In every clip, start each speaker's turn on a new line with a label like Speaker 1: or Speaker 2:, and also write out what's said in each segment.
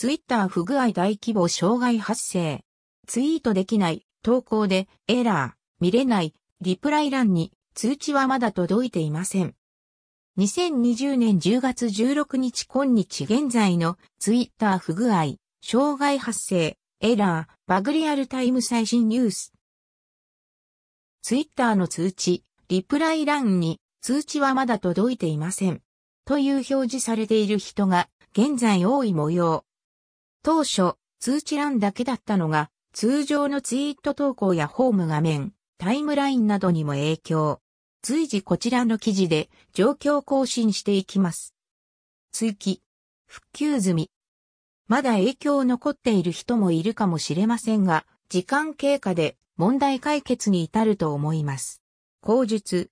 Speaker 1: ツイッター不具合大規模障害発生。ツイートできない、投稿でエラー、見れない、リプライ欄に通知はまだ届いていません。2020年10月16日今日現在のツイッター不具合、障害発生、エラー、バグリアルタイム最新ニュース。ツイッターの通知、リプライ欄に通知はまだ届いていません。という表示されている人が現在多い模様。当初、通知欄だけだったのが、通常のツイート投稿やホーム画面、タイムラインなどにも影響。随時こちらの記事で状況更新していきます。追記。復旧済み。まだ影響残っている人もいるかもしれませんが、時間経過で問題解決に至ると思います。口述。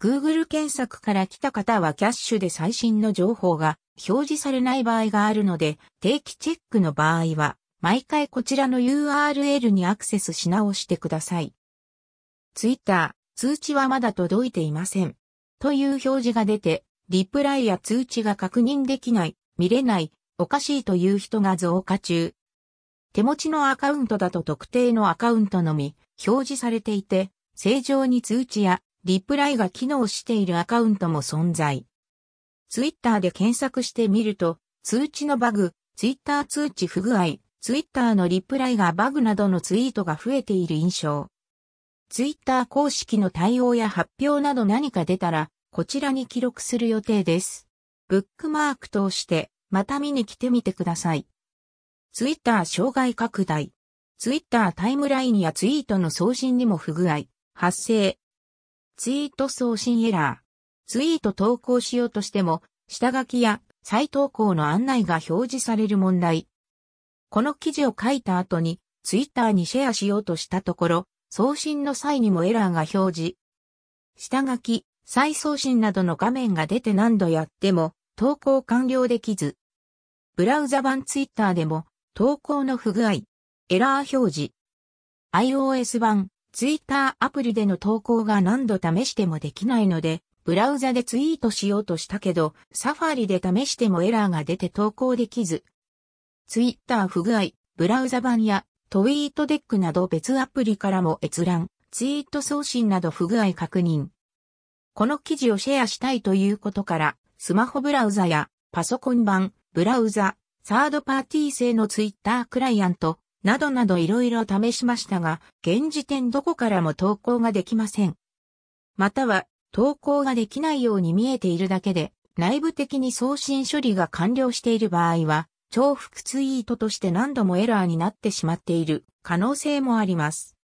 Speaker 1: Google 検索から来た方はキャッシュで最新の情報が表示されない場合があるので、定期チェックの場合は、毎回こちらの URL にアクセスし直してください。Twitter、通知はまだ届いていません。という表示が出て、リプライや通知が確認できない、見れない、おかしいという人が増加中。手持ちのアカウントだと特定のアカウントのみ表示されていて、正常に通知やリプライが機能しているアカウントも存在。ツイッターで検索してみると、通知のバグ、ツイッター通知不具合、ツイッターのリプライがバグなどのツイートが増えている印象。ツイッター公式の対応や発表など何か出たら、こちらに記録する予定です。ブックマークとして、また見に来てみてください。ツイッター障害拡大。ツイッタータイムラインやツイートの送信にも不具合、発生。ツイート送信エラー。ツイート投稿しようとしても、下書きや再投稿の案内が表示される問題。この記事を書いた後に、ツイッターにシェアしようとしたところ、送信の際にもエラーが表示。下書き、再送信などの画面が出て何度やっても投稿完了できず。ブラウザ版ツイッターでも投稿の不具合、エラー表示。iOS 版ツイッターアプリでの投稿が何度試してもできないので、ブラウザでツイートしようとしたけど、 Safari で試してもエラーが出て投稿できず。ツイッター不具合、ブラウザ版や TweetDeck など別アプリからも閲覧、ツイート送信など不具合確認。この記事をシェアしたいということから、スマホブラウザやパソコン版、ブラウザ、サードパーティー製のツイッタークライアント、などなど色々試しましたが、現時点どこからも投稿ができません。または、投稿ができないように見えているだけで、内部的に送信処理が完了している場合は、重複ツイートとして何度もエラーになってしまっている可能性もあります。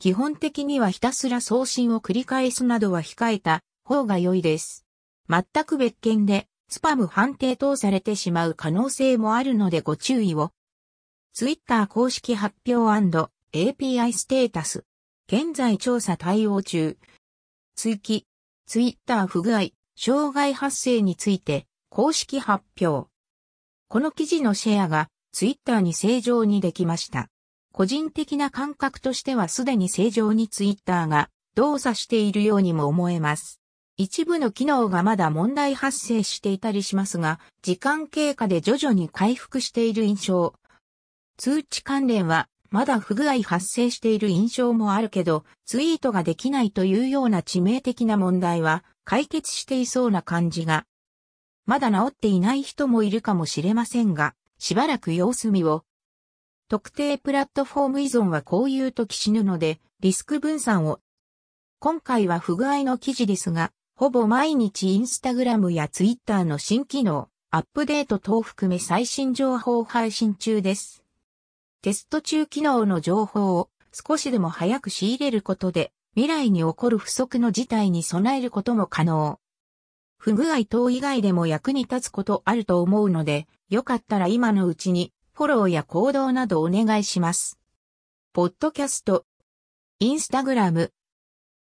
Speaker 1: 基本的にはひたすら送信を繰り返すなどは控えた方が良いです。全く別件でスパム判定等されてしまう可能性もあるのでご注意を。Twitter 公式発表 &API ステータス。現在調査対応中。追記。Twitter 不具合、障害発生について公式発表。この記事のシェアがツイッターに正常にできました。個人的な感覚としてはすでに正常にツイッターが動作しているようにも思えます。一部の機能がまだ問題発生していたりしますが、時間経過で徐々に回復している印象。通知関連はまだ不具合発生している印象もあるけど、ツイートができないというような致命的な問題は解決していそうな感じがまだ治っていない人もいるかもしれませんが、しばらく様子見を。特定プラットフォーム依存はこういう時死ぬので、リスク分散を。今回は不具合の記事ですが、ほぼ毎日インスタグラムやツイッターの新機能、アップデート等含め最新情報配信中です。テスト中機能の情報を少しでも早く仕入れることで、未来に起こる不足の事態に備えることも可能。不具合等以外でも役に立つことあると思うので、よかったら今のうちにフォローや行動などお願いします。ポッドキャスト、インスタグラム、